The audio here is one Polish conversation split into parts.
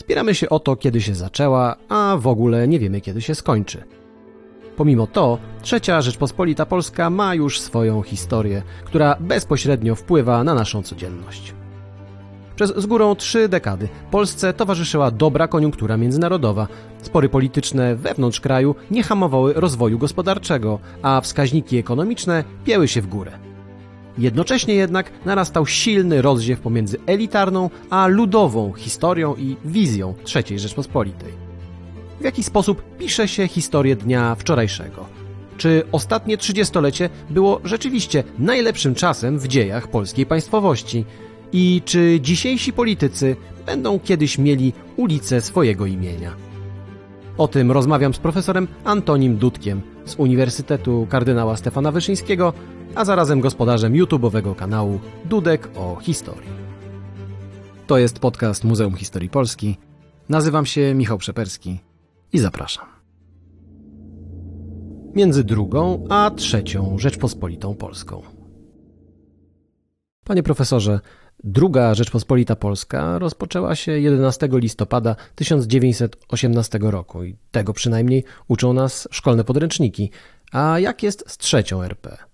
Spieramy się o to, kiedy się zaczęła, a w ogóle nie wiemy, kiedy się skończy. Pomimo to, trzecia Rzeczpospolita Polska ma już swoją historię, która bezpośrednio wpływa na naszą codzienność. Przez z górą trzy dekady Polsce towarzyszyła dobra koniunktura międzynarodowa. Spory polityczne wewnątrz kraju nie hamowały rozwoju gospodarczego, a wskaźniki ekonomiczne pieły się w górę. Jednocześnie jednak narastał silny rozziew pomiędzy elitarną a ludową historią i wizją III Rzeczpospolitej. W jaki sposób pisze się historię dnia wczorajszego? Czy ostatnie trzydziestolecie było rzeczywiście najlepszym czasem w dziejach polskiej państwowości? I czy dzisiejsi politycy będą kiedyś mieli ulicę swojego imienia? O tym rozmawiam z profesorem Antonim Dudkiem z Uniwersytetu Kardynała Stefana Wyszyńskiego, a zarazem gospodarzem YouTube'owego kanału Dudek o historii. To jest podcast Muzeum Historii Polski. Nazywam się Michał Przeperski i zapraszam. Między drugą a trzecią Rzeczpospolitą Polską. Panie profesorze, Druga Rzeczpospolita Polska rozpoczęła się 11 listopada 1918 roku i tego przynajmniej uczą nas szkolne podręczniki. A jak jest z trzecią RP?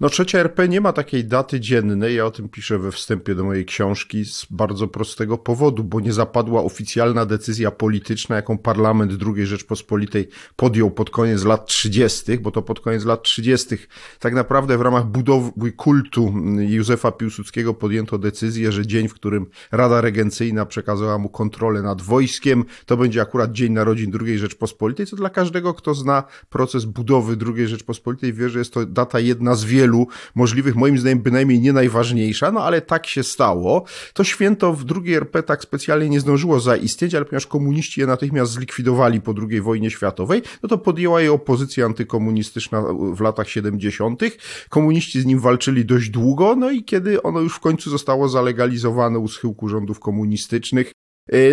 No trzecia RP nie ma takiej daty dziennej, ja o tym piszę we wstępie do mojej książki z bardzo prostego powodu, bo nie zapadła oficjalna decyzja polityczna, jaką parlament II Rzeczpospolitej podjął pod koniec lat 30., bo to pod koniec lat 30. tak naprawdę w ramach budowy kultu Józefa Piłsudskiego podjęto decyzję, że dzień, w którym Rada Regencyjna przekazała mu kontrolę nad wojskiem, to będzie akurat Dzień Narodzin II Rzeczpospolitej, co dla każdego, kto zna proces budowy II Rzeczpospolitej wie, że jest to data jedna z wielu, wielu możliwych, moim zdaniem bynajmniej nie najważniejsza, no ale tak się stało. To święto w drugiej RP tak specjalnie nie zdążyło zaistnieć, ale ponieważ komuniści je natychmiast zlikwidowali po II wojnie światowej, no to podjęła je opozycja antykomunistyczna w latach 70. Komuniści z nim walczyli dość długo, no i kiedy ono już w końcu zostało zalegalizowane u schyłku rządów komunistycznych,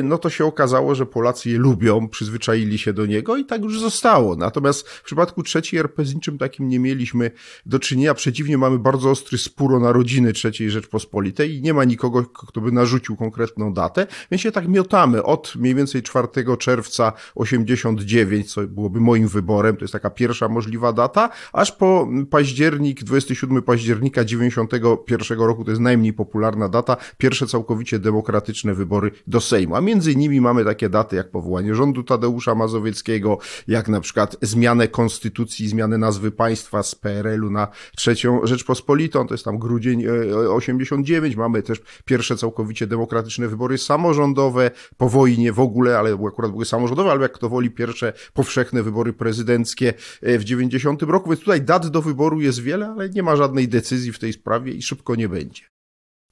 no to się okazało, że Polacy je lubią, przyzwyczaili się do niego i tak już zostało. Natomiast w przypadku trzeciej RP z niczym takim nie mieliśmy do czynienia. Przeciwnie, mamy bardzo ostry spór o narodziny trzeciej Rzeczpospolitej i nie ma nikogo, kto by narzucił konkretną datę, więc się tak miotamy od mniej więcej 4 czerwca 89, co byłoby moim wyborem, to jest taka pierwsza możliwa data, aż po październik, 27 października 91 roku, to jest najmniej popularna data, pierwsze całkowicie demokratyczne wybory do Sejmu. Sejmu. A między innymi mamy takie daty jak powołanie rządu Tadeusza Mazowieckiego, jak na przykład zmianę konstytucji, zmianę nazwy państwa z PRL-u na trzecią Rzeczpospolitą, to jest tam grudzień 89. E, mamy też pierwsze całkowicie demokratyczne wybory samorządowe, po wojnie w ogóle, ale akurat były samorządowe, albo jak kto woli, pierwsze powszechne wybory prezydenckie e, w 90 roku. Więc tutaj dat do wyboru jest wiele, ale nie ma żadnej decyzji w tej sprawie i szybko nie będzie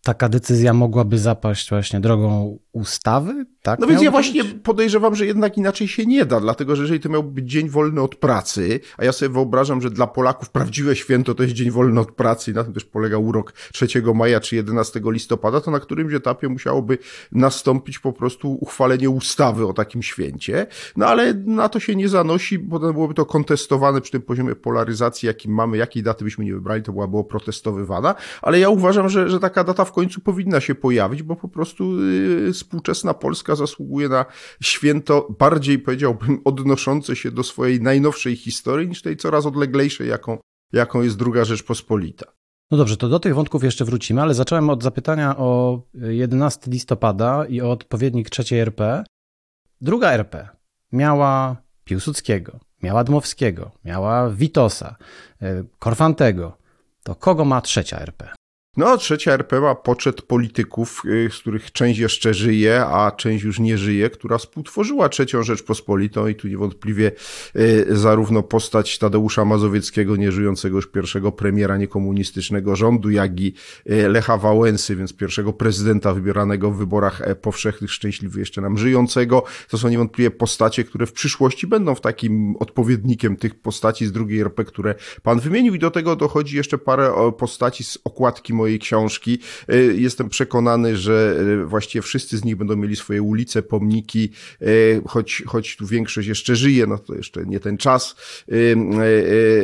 taka decyzja mogłaby zapaść właśnie drogą ustawy? Tak no więc ja właśnie podejrzewam, że jednak inaczej się nie da, dlatego że jeżeli to miałby być dzień wolny od pracy, a ja sobie wyobrażam, że dla Polaków prawdziwe święto to jest dzień wolny od pracy i na tym też polega urok 3 maja czy 11 listopada, to na którymś etapie musiałoby nastąpić po prostu uchwalenie ustawy o takim święcie, no ale na to się nie zanosi, bo byłoby to kontestowane przy tym poziomie polaryzacji, jakim mamy, jakiej daty byśmy nie wybrali, to byłaby oprotestowywana, ale ja uważam, że, że taka data w końcu powinna się pojawić, bo po prostu yy, współczesna Polska zasługuje na święto bardziej, powiedziałbym, odnoszące się do swojej najnowszej historii niż tej coraz odleglejszej, jaką, jaką jest druga Rzeczpospolita. No dobrze, to do tych wątków jeszcze wrócimy, ale zacząłem od zapytania o 11 listopada i o odpowiednik trzeciej RP. Druga RP miała Piłsudskiego, miała Dmowskiego, miała Witosa, e, Korfantego. To kogo ma trzecia RP? No, trzecia RP ma poczet polityków, y, z których część jeszcze żyje, a część już nie żyje, która współtworzyła trzecią Rzeczpospolitą i tu niewątpliwie y, zarówno postać Tadeusza Mazowieckiego, nieżyjącego już pierwszego premiera niekomunistycznego rządu, jak i y, Lecha Wałęsy, więc pierwszego prezydenta wybieranego w wyborach e, powszechnych, szczęśliwie jeszcze nam żyjącego. To są niewątpliwie postacie, które w przyszłości będą w takim odpowiednikiem tych postaci z drugiej RP, które pan wymienił i do tego dochodzi jeszcze parę postaci z okładki mojej mojej książki. Jestem przekonany, że właściwie wszyscy z nich będą mieli swoje ulice, pomniki, choć, choć tu większość jeszcze żyje, no to jeszcze nie ten czas.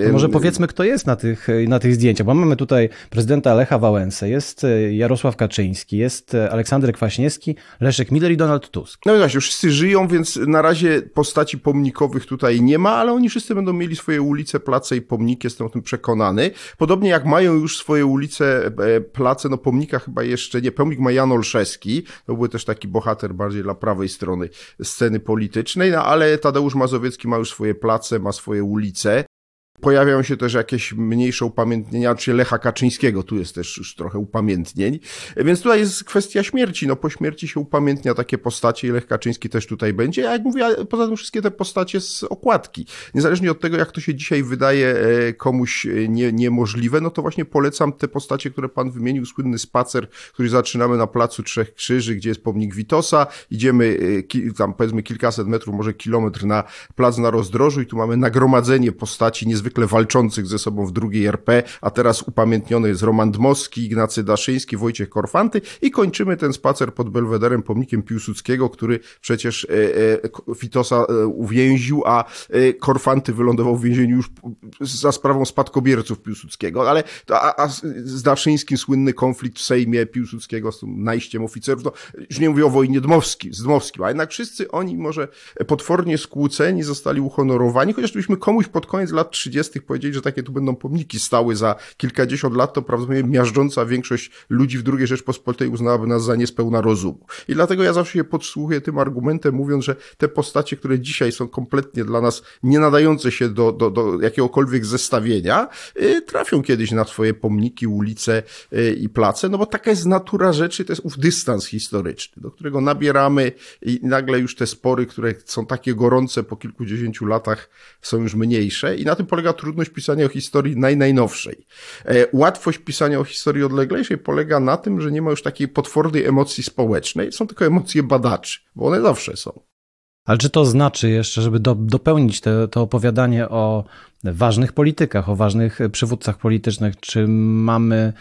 To może powiedzmy, kto jest na tych, na tych zdjęciach, bo mamy tutaj prezydenta Lecha Wałęsę, jest Jarosław Kaczyński, jest Aleksander Kwaśniewski, Leszek Miller i Donald Tusk. No i właśnie, wszyscy żyją, więc na razie postaci pomnikowych tutaj nie ma, ale oni wszyscy będą mieli swoje ulice, place i pomniki, jestem o tym przekonany. Podobnie jak mają już swoje ulice, e, place, no pomnika chyba jeszcze nie. Pomnik ma Jan Olszewski, to był też taki bohater bardziej dla prawej strony sceny politycznej, no ale Tadeusz Mazowiecki ma już swoje place, ma swoje ulice. Pojawiają się też jakieś mniejsze upamiętnienia, czy Lecha Kaczyńskiego, tu jest też już trochę upamiętnień. Więc tutaj jest kwestia śmierci. No po śmierci się upamiętnia takie postacie i Lech Kaczyński też tutaj będzie. A jak mówię, poza tym wszystkie te postacie z okładki. Niezależnie od tego, jak to się dzisiaj wydaje e, komuś e, nie, niemożliwe, no to właśnie polecam te postacie, które pan wymienił. Słynny spacer, który zaczynamy na Placu Trzech Krzyży, gdzie jest pomnik Witosa. Idziemy e, tam powiedzmy kilkaset metrów, może kilometr na plac na rozdrożu i tu mamy nagromadzenie postaci niezwykle niezwykle walczących ze sobą w drugiej RP, a teraz upamiętniony jest Roman Dmowski, Ignacy Daszyński, Wojciech Korfanty i kończymy ten spacer pod Belwederem, pomnikiem Piłsudskiego, który przecież e, e, Fitosa e, uwięził, a Korfanty wylądował w więzieniu już za sprawą spadkobierców Piłsudskiego, ale a, a z Daszyńskim słynny konflikt w Sejmie Piłsudskiego z tym najściem oficerów, no, już nie mówię o wojnie Dmowski, z Dmowskim, a jednak wszyscy oni może potwornie skłóceni zostali uhonorowani, chociaż gdybyśmy komuś pod koniec lat 30 30. powiedzieli, że takie tu będą pomniki stały za kilkadziesiąt lat, to prawdopodobnie miażdżąca większość ludzi w II Rzeczpospolitej uznałaby nas za niespełna rozumu. I dlatego ja zawsze się podsłuchuję tym argumentem, mówiąc, że te postacie, które dzisiaj są kompletnie dla nas nie nadające się do, do, do jakiegokolwiek zestawienia, yy, trafią kiedyś na swoje pomniki, ulice yy, i place, no bo taka jest natura rzeczy, to jest ów dystans historyczny, do którego nabieramy i nagle już te spory, które są takie gorące po kilkudziesięciu latach są już mniejsze i na tym polega trudność pisania o historii naj, najnowszej. E, łatwość pisania o historii odleglejszej polega na tym, że nie ma już takiej potwornej emocji społecznej, są tylko emocje badaczy, bo one zawsze są. Ale czy to znaczy jeszcze, żeby do, dopełnić te, to opowiadanie o ważnych politykach, o ważnych przywódcach politycznych, czy mamy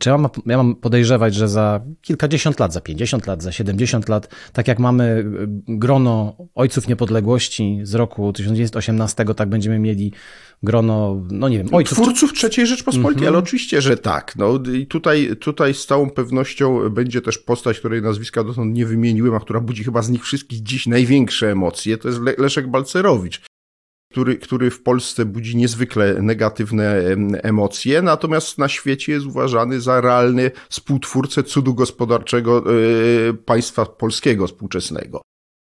czy ja mam, ja mam podejrzewać, że za kilkadziesiąt lat, za 50 lat, za 70 lat, tak jak mamy y, grono ojców niepodległości z roku 1918, tak będziemy mieli grono, no nie wiem, ojców. Twórców III Rzeczpospolitej, mm -hmm. ale oczywiście, że tak. No i tutaj, tutaj z całą pewnością będzie też postać, której nazwiska dotąd nie wymieniłem, a która budzi chyba z nich wszystkich dziś największe emocje, to jest Leszek Balcerowicz który, który w Polsce budzi niezwykle negatywne emocje, natomiast na świecie jest uważany za realny współtwórcę cudu gospodarczego e, państwa polskiego współczesnego.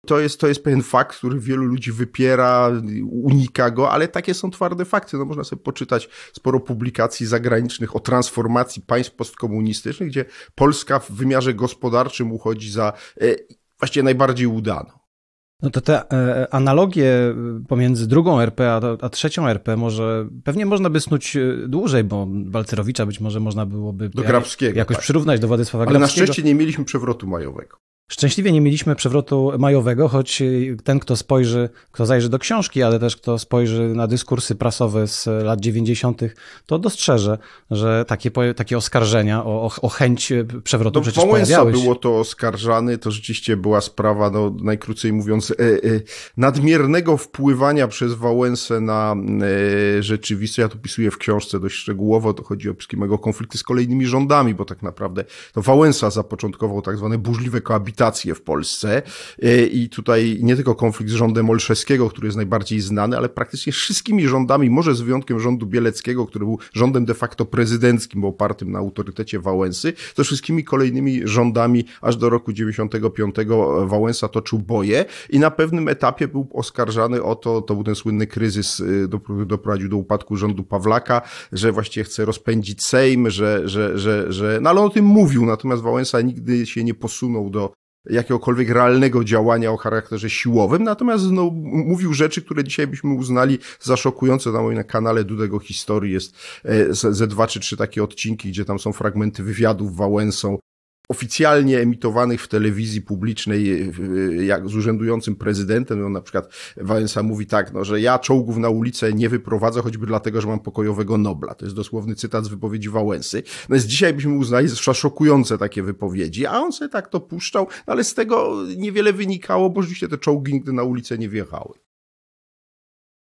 To jest, to jest pewien fakt, który wielu ludzi wypiera, unika go, ale takie są twarde fakty. No, można sobie poczytać sporo publikacji zagranicznych o transformacji państw postkomunistycznych, gdzie Polska w wymiarze gospodarczym uchodzi za e, właściwie najbardziej udaną. No to te e, analogie pomiędzy drugą RP a, trzecią RP może, pewnie można by snuć e, dłużej, bo Balcerowicza być może można byłoby do Grabskiego, jakoś tak. przyrównać do Władysława Ale Grabskiego. na szczęście nie mieliśmy przewrotu majowego. Szczęśliwie nie mieliśmy przewrotu majowego, choć ten, kto spojrzy, kto zajrzy do książki, ale też kto spojrzy na dyskursy prasowe z lat 90., to dostrzeże, że takie, takie oskarżenia o, o chęć przewrotu no, przecież pojawiały się. było to oskarżany, to rzeczywiście była sprawa, no, najkrócej mówiąc, e, e, nadmiernego wpływania przez Wałęsę na e, rzeczywistość. Ja to pisuję w książce dość szczegółowo, to chodzi o mego konflikty z kolejnymi rządami, bo tak naprawdę to Wałęsa zapoczątkował tak zwane burzliwe koabitacje w Polsce. E, i tutaj nie tylko konflikt z rządem Olszewskiego, który jest najbardziej znany, ale praktycznie wszystkimi rządami, może z wyjątkiem rządu Bieleckiego, który był rządem de facto prezydenckim, opartym na autorytecie Wałęsy, to wszystkimi kolejnymi rządami aż do roku 95 Wałęsa toczył boje. I na pewnym etapie był oskarżany o to, to był ten słynny kryzys, e, doprowadził do upadku rządu Pawlaka, że właściwie chce rozpędzić Sejm, że, że, że, że no ale on o tym mówił, natomiast Wałęsa nigdy się nie posunął do jakiegokolwiek realnego działania o charakterze siłowym, natomiast no, mówił rzeczy, które dzisiaj byśmy uznali za szokujące. Na moim kanale Dudego Historii jest e, ze dwa czy trzy takie odcinki, gdzie tam są fragmenty wywiadów Wałęsą, oficjalnie emitowanych w telewizji publicznej jak z urzędującym prezydentem. No, na przykład Wałęsa mówi tak, no, że ja czołgów na ulicę nie wyprowadzę, choćby dlatego, że mam pokojowego Nobla. To jest dosłowny cytat z wypowiedzi Wałęsy. No więc dzisiaj byśmy uznali za szokujące takie wypowiedzi, a on sobie tak to puszczał, no, ale z tego niewiele wynikało, bo rzeczywiście te czołgi nigdy na ulicę nie wjechały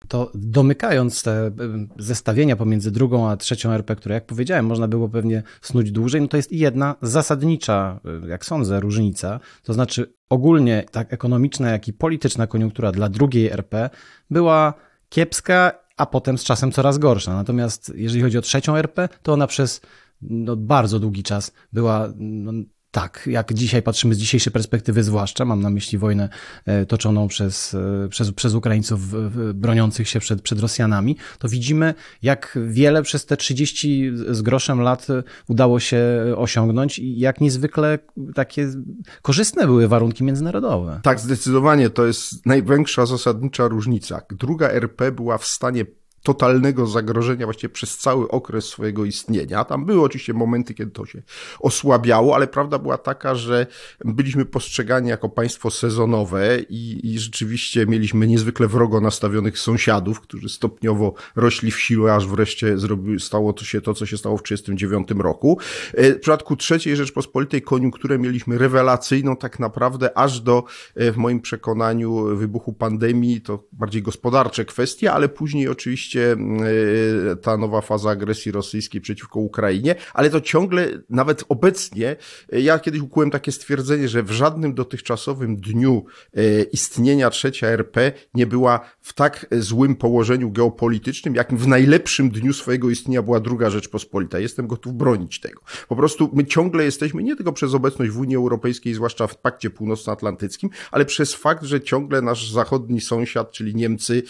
to domykając te zestawienia pomiędzy drugą a trzecią RP, które jak powiedziałem, można było pewnie snuć dłużej, no to jest jedna zasadnicza, jak sądzę, różnica. To znaczy ogólnie tak ekonomiczna, jak i polityczna koniunktura dla drugiej RP była kiepska, a potem z czasem coraz gorsza. Natomiast jeżeli chodzi o trzecią RP, to ona przez no, bardzo długi czas była no, tak, jak dzisiaj patrzymy z dzisiejszej perspektywy, zwłaszcza mam na myśli wojnę e, toczoną przez, e, przez, przez Ukraińców broniących się przed, przed Rosjanami, to widzimy, jak wiele przez te 30 z groszem lat udało się osiągnąć i jak niezwykle takie korzystne były warunki międzynarodowe. Tak, zdecydowanie to jest największa zasadnicza różnica. Druga RP była w stanie totalnego zagrożenia właściwie przez cały okres swojego istnienia. Tam były oczywiście momenty, kiedy to się osłabiało, ale prawda była taka, że byliśmy postrzegani jako państwo sezonowe i, i rzeczywiście mieliśmy niezwykle wrogo nastawionych sąsiadów, którzy stopniowo rośli w siłę, aż wreszcie stało to się to, co się stało w 1939 roku. E, w przypadku trzeciej Rzeczpospolitej koniunkturę mieliśmy rewelacyjną tak naprawdę aż do, e, w moim przekonaniu, wybuchu pandemii, to bardziej gospodarcze kwestie, ale później oczywiście oczywiście e, ta nowa faza agresji rosyjskiej przeciwko Ukrainie, ale to ciągle, nawet obecnie, e, ja kiedyś ukułem takie stwierdzenie, że w żadnym dotychczasowym dniu e, istnienia trzecia RP nie była w tak złym położeniu geopolitycznym, jakim w najlepszym dniu swojego istnienia była druga Rzeczpospolita. Jestem gotów bronić tego. Po prostu my ciągle jesteśmy, nie tylko przez obecność w Unii Europejskiej, zwłaszcza w Pakcie Północnoatlantyckim, ale przez fakt, że ciągle nasz zachodni sąsiad, czyli Niemcy,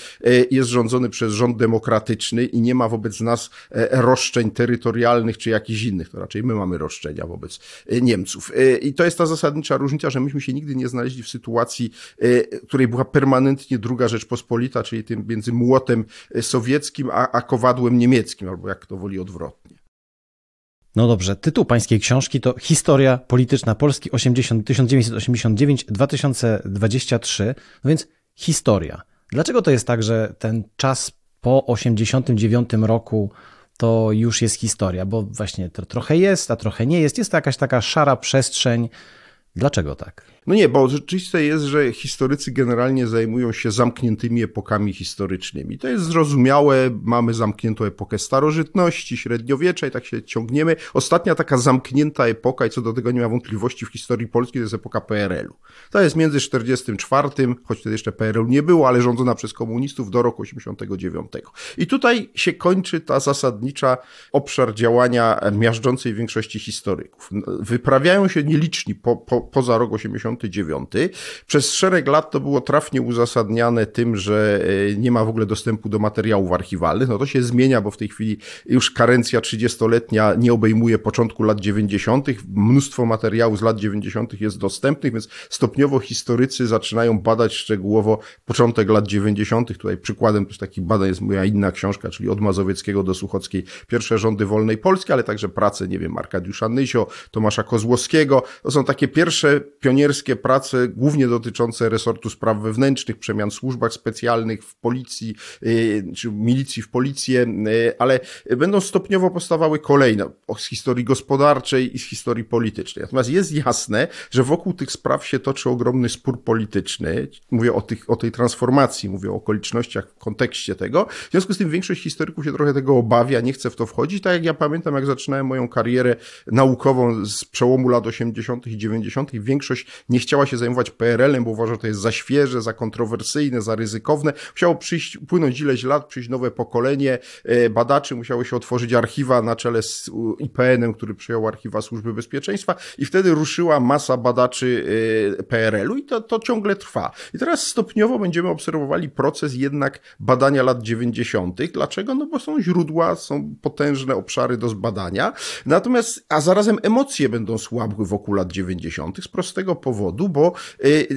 jest rządzony przez rząd demokratyczny i nie ma wobec nas e, roszczeń terytorialnych czy jakichś innych. To raczej my mamy roszczenia wobec e, Niemców. E, I to jest ta zasadnicza różnica, że myśmy się nigdy nie znaleźli w sytuacji, w której była permanentnie druga Rzeczpospolita, czyli tym między młotem sowieckim a, a kowadłem niemieckim, albo jak to woli odwrotnie. No dobrze, tytuł pańskiej książki to Historia polityczna Polski 1989-2023, no więc historia. Dlaczego to jest tak, że ten czas po 89 roku to już jest historia, bo właśnie to trochę jest, a trochę nie jest. Jest to jakaś taka szara przestrzeń. Dlaczego tak? No nie, bo rzeczywiste jest, że historycy generalnie zajmują się zamkniętymi epokami historycznymi. To jest zrozumiałe, mamy zamkniętą epokę starożytności, średniowiecza i tak się ciągniemy. Ostatnia taka zamknięta epoka, i co do tego nie ma wątpliwości w historii Polski, to jest epoka PRL-u. To jest między 44, choć wtedy jeszcze PRL nie było, ale rządzona przez komunistów do roku 89. I tutaj się kończy ta zasadnicza obszar działania miażdżącej większości historyków. Wyprawiają się nieliczni po, po, poza rok 80 przez szereg lat to było trafnie uzasadniane tym, że e, nie ma w ogóle dostępu do materiałów archiwalnych. No to się zmienia, bo w tej chwili już karencja 30-letnia nie obejmuje początku lat 90. Mnóstwo materiałów z lat 90. jest dostępnych, więc stopniowo historycy zaczynają badać szczegółowo początek lat 90. Tutaj przykładem też takich badań jest moja inna książka, czyli od Mazowieckiego do Suchockiej, pierwsze rządy wolnej Polski, ale także prace, nie wiem, Arkadiusza Nysio, Tomasza Kozłowskiego. To są takie pierwsze pionierskie wszystkie prace, głównie dotyczące resortu spraw wewnętrznych, przemian w służbach specjalnych, w policji, y, czy milicji w policję, y, ale będą stopniowo powstawały kolejne z historii gospodarczej i z historii politycznej. Natomiast jest jasne, że wokół tych spraw się toczy ogromny spór polityczny. Mówię o, tych, o tej transformacji, mówię o okolicznościach w kontekście tego. W związku z tym większość historyków się trochę tego obawia, nie chce w to wchodzić. Tak jak ja pamiętam, jak zaczynałem moją karierę naukową z przełomu lat 80. i 90., większość nie chciała się zajmować PRL-em, bo uważa, że to jest za świeże, za kontrowersyjne, za ryzykowne. Musiało przyjść, upłynąć ileś lat, przyjść nowe pokolenie e, badaczy, musiało się otworzyć archiwa na czele z IPN-em, który przejął archiwa Służby Bezpieczeństwa i wtedy ruszyła masa badaczy e, PRL-u i to, to ciągle trwa. I teraz stopniowo będziemy obserwowali proces jednak badania lat 90. Dlaczego? No bo są źródła, są potężne obszary do zbadania. Natomiast, a zarazem emocje będą słabły wokół lat 90. z prostego powodu, powodu, bo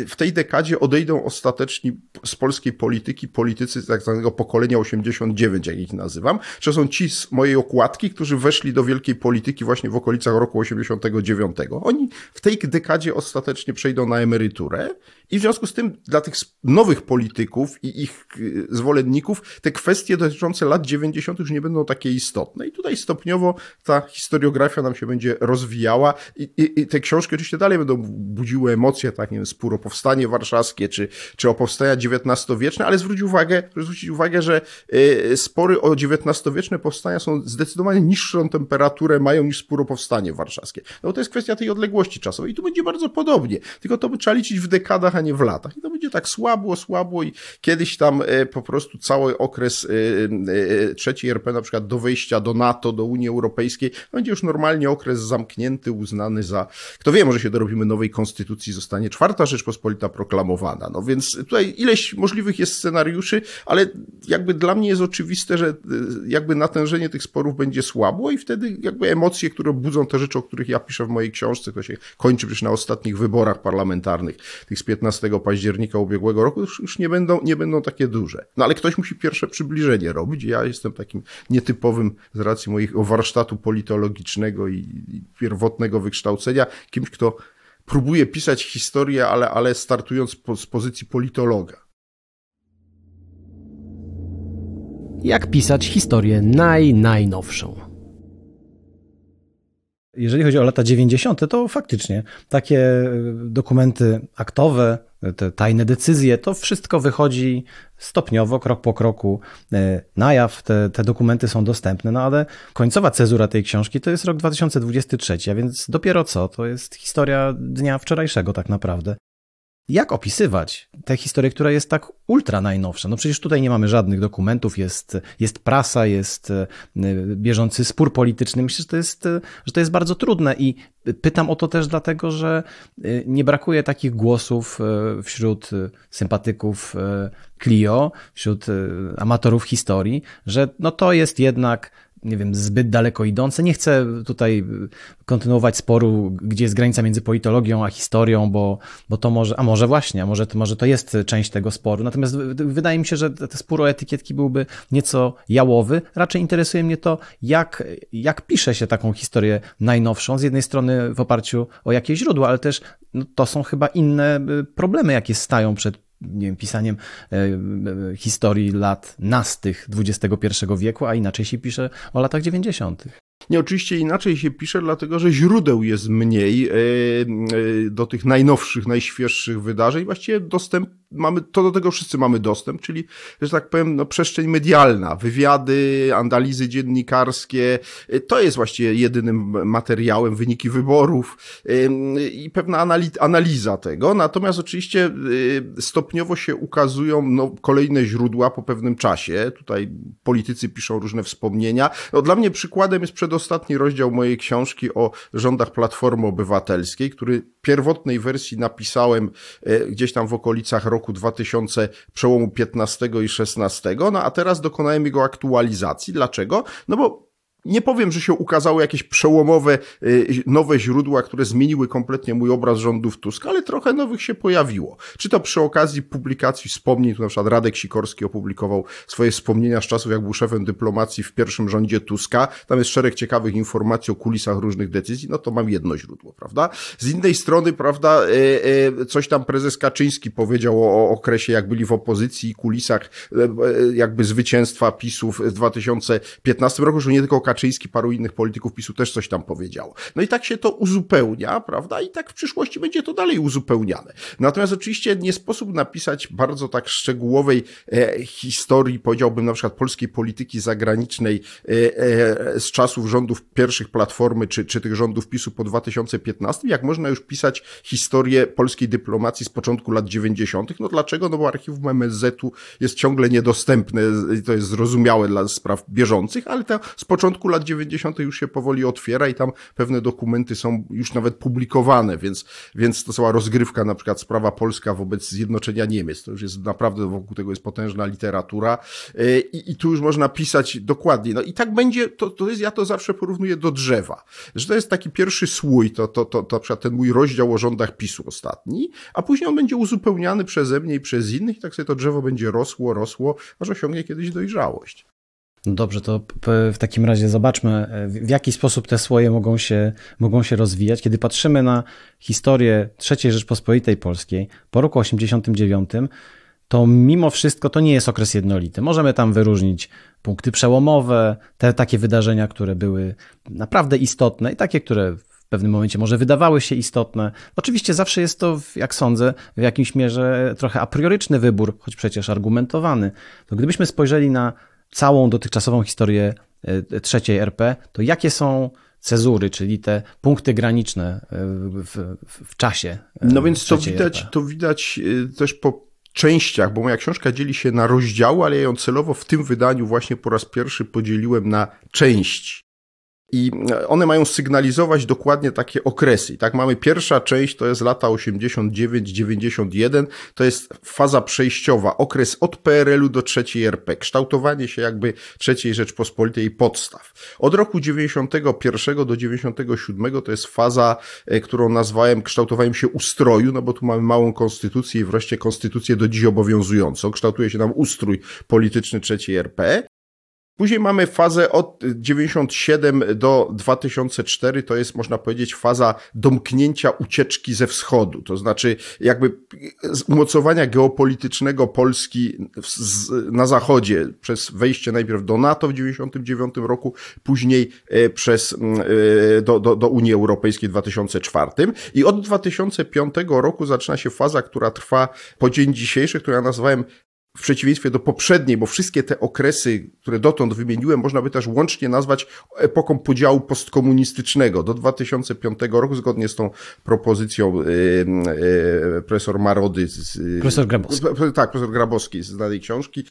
w tej dekadzie odejdą ostateczni z polskiej polityki politycy tak zwanego pokolenia 89, jak ich nazywam, że są ci z mojej okładki, którzy weszli do wielkiej polityki właśnie w okolicach roku 89. Oni w tej dekadzie ostatecznie przejdą na emeryturę i w związku z tym dla tych nowych polityków i ich y, zwolenników te kwestie dotyczące lat 90. już nie będą takie istotne. I tutaj stopniowo ta historiografia nam się będzie rozwijała i, i, i te książki oczywiście dalej będą budziły emocje, tak, nie wiem, spór o powstanie warszawskie, czy, czy o powstania XIX-wieczne, ale zwróć uwagę, zwrócić uwagę, że y, spory o XIX-wieczne powstania są zdecydowanie niższą temperaturę mają niż spór o powstanie warszawskie. No bo to jest kwestia tej odległości czasowej i tu będzie bardzo podobnie, tylko to by trzeba liczyć w dekadach, a nie w latach. I to będzie tak słabo, słabo i kiedyś tam y, po prostu cały okres y, trzeciej RP na przykład do wejścia do NATO, do Unii Europejskiej, będzie już normalnie okres zamknięty, uznany za, kto wie, może się dorobimy nowej konstytucji, zostanie czwarta Rzeczpospolita proklamowana. No więc tutaj ileś możliwych jest scenariuszy, ale jakby dla mnie jest oczywiste, że jakby natężenie tych sporów będzie słabo i wtedy jakby emocje, które budzą te rzeczy, o których ja piszę w mojej książce, to się kończy przecież na ostatnich wyborach parlamentarnych, tych z 15 października ubiegłego roku, już, nie, będą, nie będą takie duże. No ale ktoś musi pierwsze przybliżenie robić. Ja jestem takim nietypowym z racji mojego warsztatu politologicznego i pierwotnego wykształcenia, kimś, kto próbuje pisać historię, ale, ale startując po, z pozycji politologa. Jak pisać historię naj, najnowszą? Jeżeli chodzi o lata 90., to faktycznie takie e, dokumenty aktowe, te tajne decyzje, to wszystko wychodzi stopniowo, krok po kroku e, na jaw. Te, te dokumenty są dostępne, no ale końcowa cezura tej książki to jest rok 2023, a więc dopiero co? To jest historia dnia wczorajszego tak naprawdę. Jak opisywać tę historię, która jest tak ultra najnowsza? No przecież tutaj nie mamy żadnych dokumentów, jest, jest prasa, jest e, bieżący spór polityczny. Myślę, że to, jest, e, że to jest bardzo trudne i pytam o to też dlatego, że e, nie brakuje takich głosów wśród sympatyków Clio, wśród amatorów historii, że no to jest jednak nie wiem, zbyt daleko idące. Nie chcę tutaj kontynuować sporu, gdzie jest granica między politologią a historią, bo, bo to może, a może właśnie, a może to, może to jest część tego sporu. Natomiast wydaje mi się, że ten spór o etykietki byłby nieco jałowy. Raczej interesuje mnie to, jak, jak pisze się taką historię najnowszą. Z jednej strony w oparciu o jakieś źródła, ale też no, to są chyba inne y, problemy, jakie stają przed nie wiem, pisaniem e, e, historii lat nastych XXI wieku, a inaczej się pisze o latach 90. Nie, oczywiście inaczej się pisze, dlatego że źródeł jest mniej e, do tych najnowszych, najświeższych wydarzeń. Właściwie dostęp mamy, to do tego wszyscy mamy dostęp, czyli, że tak powiem, no, przestrzeń medialna, wywiady, analizy dziennikarskie, to jest właściwie jedynym materiałem, wyniki wyborów i pewna analiza tego. Natomiast oczywiście stopniowo się ukazują no, kolejne źródła po pewnym czasie. Tutaj politycy piszą różne wspomnienia. No, dla mnie przykładem jest przedostatni rozdział mojej książki o rządach Platformy Obywatelskiej, który pierwotnej wersji napisałem e, gdzieś tam w okolicach roku roku 2000, przełomu 15 i 16, no a teraz dokonałem jego aktualizacji. Dlaczego? No bo nie powiem, że się ukazały jakieś przełomowe, y, nowe źródła, które zmieniły kompletnie mój obraz rządów Tuska, ale trochę nowych się pojawiło. Czy to przy okazji publikacji wspomnień, tu na przykład Radek Sikorski opublikował swoje wspomnienia z czasów, jak był szefem dyplomacji w pierwszym rządzie Tuska. Tam jest szereg ciekawych informacji o kulisach różnych decyzji, no to mam jedno źródło, prawda? Z innej strony, prawda, y, y, coś tam prezes Kaczyński powiedział o okresie, jak byli w opozycji i kulisach jakby zwycięstwa PiSów w 2015 roku, że nie tylko paru innych polityków PiSu też coś tam powiedziało. No i tak się to uzupełnia, prawda? I tak w przyszłości będzie to dalej uzupełniane. Natomiast oczywiście nie sposób napisać bardzo tak szczegółowej e, historii, powiedziałbym na przykład polskiej polityki zagranicznej e, e, z czasów rządów pierwszych Platformy, czy, czy tych rządów PiSu po 2015, jak można już pisać historię polskiej dyplomacji z początku lat 90. No dlaczego? No bo archiwum MSZ-u jest ciągle niedostępne to jest zrozumiałe dla spraw bieżących, ale to z początku początku lat 90. już się powoli otwiera i tam pewne dokumenty są już nawet publikowane, więc, więc to cała rozgrywka, na przykład sprawa polska wobec zjednoczenia Niemiec, to już jest naprawdę wokół tego jest potężna literatura e, i, i tu już można pisać dokładnie. No i tak będzie, to, to jest, ja to zawsze porównuję do drzewa, że to jest taki pierwszy słój, to, to, to, to przykład ten mój rozdział o rządach PiSu ostatni, a później on będzie uzupełniany przeze mnie i przez innych i tak sobie to drzewo będzie rosło, rosło, aż osiągnie kiedyś dojrzałość. Dobrze, to w takim razie zobaczmy, e, w jaki sposób te słoje mogą się, mogą się rozwijać. Kiedy patrzymy na historię III Rzeczpospolitej Polskiej po roku 89, to mimo wszystko to nie jest okres jednolity. Możemy tam wyróżnić punkty przełomowe, te takie wydarzenia, które były naprawdę istotne i takie, które w pewnym momencie może wydawały się istotne. Oczywiście zawsze jest to, jak sądzę, w jakimś mierze trochę a prioryczny wybór, choć przecież argumentowany. To gdybyśmy spojrzeli na całą dotychczasową historię e, trzeciej RP, to jakie są cezury, czyli te punkty graniczne e, w, w, w czasie? E, no więc to widać, RP? to widać też po częściach, bo moja książka dzieli się na rozdziały, ale ja ją celowo w tym wydaniu właśnie po raz pierwszy podzieliłem na części. I one mają sygnalizować dokładnie takie okresy. Tak mamy pierwsza część, to jest lata 89-91, to jest faza przejściowa, okres od PRL-u do trzeciej RP, kształtowanie się jakby trzeciej Rzeczpospolitej podstaw. Od roku 91 do 97 to jest faza, e, którą nazwałem kształtowaniem się ustroju, no bo tu mamy małą konstytucję i wreszcie konstytucję do dziś obowiązującą. Kształtuje się nam ustrój polityczny trzeciej RP. Później mamy fazę od 97 do 2004, to jest można powiedzieć faza domknięcia ucieczki ze wschodu, to znaczy jakby umocowania geopolitycznego Polski na zachodzie przez wejście najpierw do NATO w 99 roku, później e, przez, e, do, do, do Unii Europejskiej w 2004 i od 2005 roku zaczyna się faza, która trwa po dzień dzisiejszy, którą ja nazwałem w przeciwieństwie do poprzedniej, bo wszystkie te okresy, które dotąd wymieniłem, można by też łącznie nazwać epoką podziału postkomunistycznego. Do 2005 roku, zgodnie z tą propozycją yy, yy, profesor Marody. Z, profesor Grabowski. Tak, profesor Grabowski z znanej książki.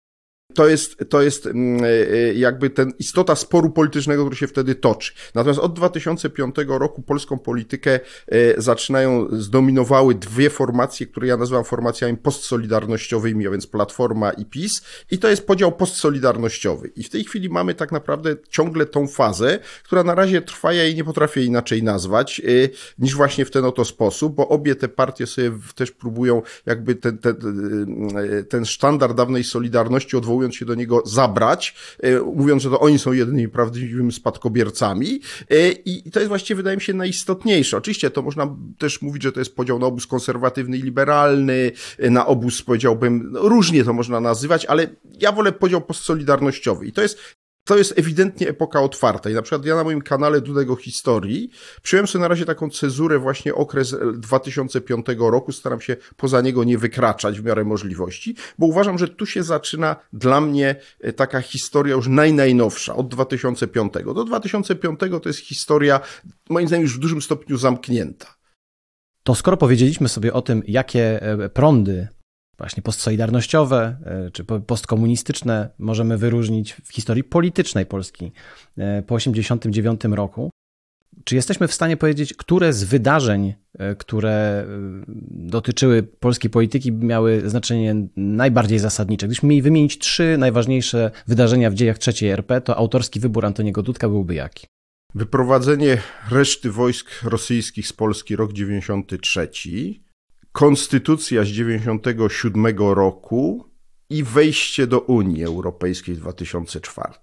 To jest, to jest mm, e, e, jakby ten istota sporu politycznego, który się wtedy toczy. Natomiast od 2005 roku polską politykę e, zaczynają, zdominowały dwie formacje, które ja nazywam formacjami postsolidarnościowymi, a więc Platforma i PiS. I to jest podział postsolidarnościowy. I w tej chwili mamy tak naprawdę ciągle tą fazę, która na razie trwa, ja jej nie potrafię inaczej nazwać, niż właśnie w ten oto sposób, bo obie te partie sobie też próbują jakby ten, ten, ten sztandar dawnej Solidarności odwoływać odwołując się do niego, zabrać, e, mówiąc, że to oni są jedynymi prawdziwymi spadkobiercami. E, I to jest właściwie, wydaje mi się, najistotniejsze. Oczywiście to można też mówić, że to jest podział na obóz konserwatywny i liberalny, e, na obóz, powiedziałbym, no, różnie to można nazywać, ale ja wolę podział postsolidarnościowy. I to jest to jest ewidentnie epoka otwarta. I na przykład ja na moim kanale Dudego Historii przyjąłem sobie na razie taką cezurę właśnie okres 2005 roku. Staram się poza niego nie wykraczać w miarę możliwości, bo uważam, że tu się zaczyna dla mnie e, taka historia już najnajnowsza, od 2005. Do 2005 to jest historia, moim zdaniem, już w dużym stopniu zamknięta. To skoro powiedzieliśmy sobie o tym, jakie e, prądy właśnie postsolidarnościowe e, czy postkomunistyczne możemy wyróżnić w historii politycznej Polski e, po 1989 roku. Czy jesteśmy w stanie powiedzieć, które z wydarzeń, e, które dotyczyły polskiej polityki, miały znaczenie najbardziej zasadnicze? Gdybyśmy mieli wymienić trzy najważniejsze wydarzenia w dziejach III RP, to autorski wybór Antoniego Dudka byłby jaki? Wyprowadzenie reszty wojsk rosyjskich z Polski rok 93, konstytucja z 97 roku i wejście do Unii Europejskiej w 2004.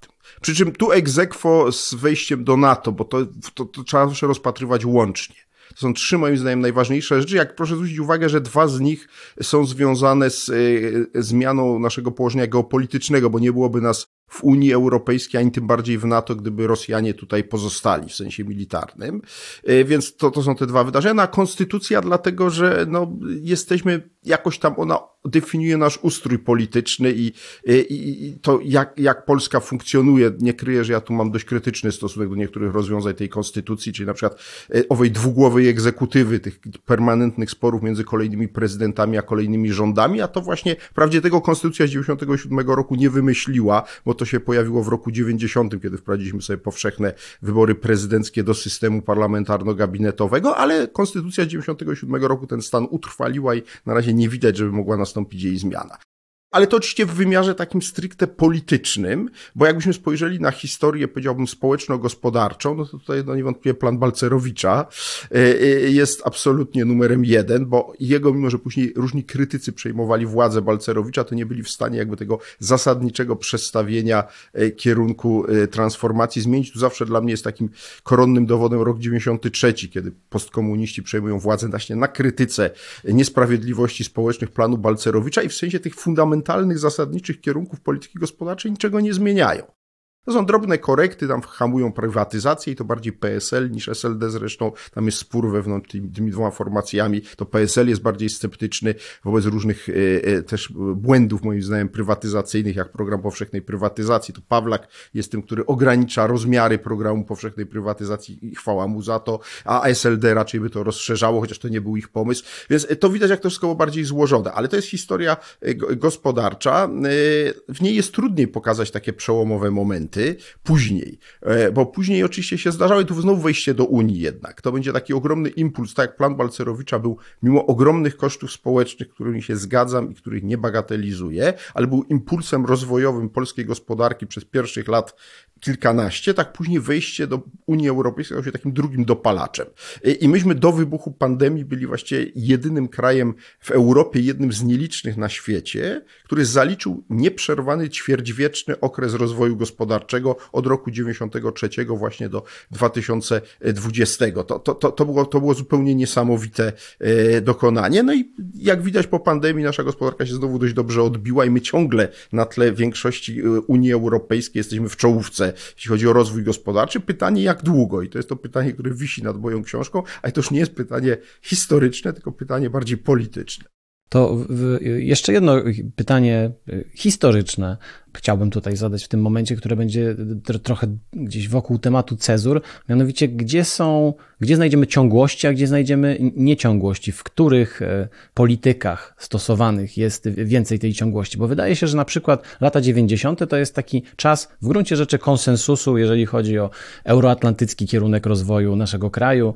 Przy czym tu egzekwo z wejściem do NATO, bo to, to, to trzeba zawsze rozpatrywać łącznie. To są trzy moim zdaniem najważniejsze rzeczy. Jak proszę zwrócić uwagę, że dwa z nich są związane z y, zmianą naszego położenia geopolitycznego, bo nie byłoby nas w Unii Europejskiej, ani tym bardziej w NATO, gdyby Rosjanie tutaj pozostali w sensie militarnym. E, więc to, to są te dwa wydarzenia. No, a konstytucja dlatego, że no, jesteśmy jakoś tam, ona definiuje nasz ustrój polityczny i, i, i to, jak, jak Polska funkcjonuje. Nie kryję, że ja tu mam dość krytyczny stosunek do niektórych rozwiązań tej konstytucji, czyli na przykład e, owej dwugłowej egzekutywy, tych permanentnych sporów między kolejnymi prezydentami a kolejnymi rządami, a to właśnie, wprawdzie tego konstytucja z 97 roku nie wymyśliła, bo to się pojawiło w roku 90, kiedy wprowadziliśmy sobie powszechne wybory prezydenckie do systemu parlamentarno-gabinetowego, ale konstytucja 97 roku ten stan utrwaliła i na razie nie widać, żeby mogła nastąpić jej zmiana. Ale to oczywiście w wymiarze takim stricte politycznym, bo jakbyśmy spojrzeli na historię, powiedziałbym, społeczno-gospodarczą, no to tutaj no niewątpliwie plan Balcerowicza e, e, jest absolutnie numerem jeden, bo jego, mimo że później różni krytycy przejmowali władzę Balcerowicza, to nie byli w stanie jakby tego zasadniczego przestawienia e, kierunku transformacji zmienić. Tu zawsze dla mnie jest takim koronnym dowodem rok 93, kiedy postkomuniści przejmują władzę właśnie na krytyce niesprawiedliwości społecznych planu Balcerowicza i w sensie tych fundamentalnych fundamentalnych, zasadniczych kierunków polityki gospodarczej niczego nie zmieniają. To są drobne korekty, tam hamują prywatyzację i to bardziej PSL niż SLD zresztą. Tam jest spór wewnątrz tymi, tymi dwoma formacjami. To PSL jest bardziej sceptyczny wobec różnych e, e, też błędów, moim zdaniem, prywatyzacyjnych, jak program powszechnej prywatyzacji. To Pawlak jest tym, który ogranicza rozmiary programu powszechnej prywatyzacji i chwała mu za to, a SLD raczej by to rozszerzało, chociaż to nie był ich pomysł. Więc to widać, jak to wszystko było bardziej złożone. Ale to jest historia e, gospodarcza. E, w niej jest trudniej pokazać takie przełomowe momenty później, e, bo później oczywiście się zdarzały tu znowu wejście do Unii jednak. To będzie taki ogromny impuls, tak jak plan Balcerowicza był, mimo ogromnych kosztów społecznych, którymi się zgadzam i których nie bagatelizuję, ale był impulsem rozwojowym polskiej gospodarki przez pierwszych lat kilkanaście, tak później wejście do Unii Europejskiej stało się takim drugim dopalaczem. I myśmy do wybuchu pandemii byli właściwie jedynym krajem w Europie, jednym z nielicznych na świecie, który zaliczył nieprzerwany ćwierćwieczny okres rozwoju gospodarczego od roku 93 właśnie do 2020. To, to, to, to, było, to było zupełnie niesamowite e, dokonanie. No i jak widać po pandemii nasza gospodarka się znowu dość dobrze odbiła i my ciągle na tle większości e, Unii Europejskiej jesteśmy w czołówce jeśli chodzi o rozwój gospodarczy. Pytanie, jak długo? I to jest to pytanie, które wisi nad moją książką, ale to już nie jest pytanie historyczne, tylko pytanie bardziej polityczne. To jeszcze jedno pytanie historyczne chciałbym tutaj zadać w tym momencie, które będzie trochę gdzieś wokół tematu cezur, mianowicie gdzie są, gdzie znajdziemy ciągłości, a gdzie znajdziemy nieciągłości, w których e, politykach stosowanych jest więcej tej ciągłości, bo wydaje się, że na przykład lata 90. to jest taki czas w gruncie rzeczy konsensusu, jeżeli chodzi o euroatlantycki kierunek rozwoju naszego kraju,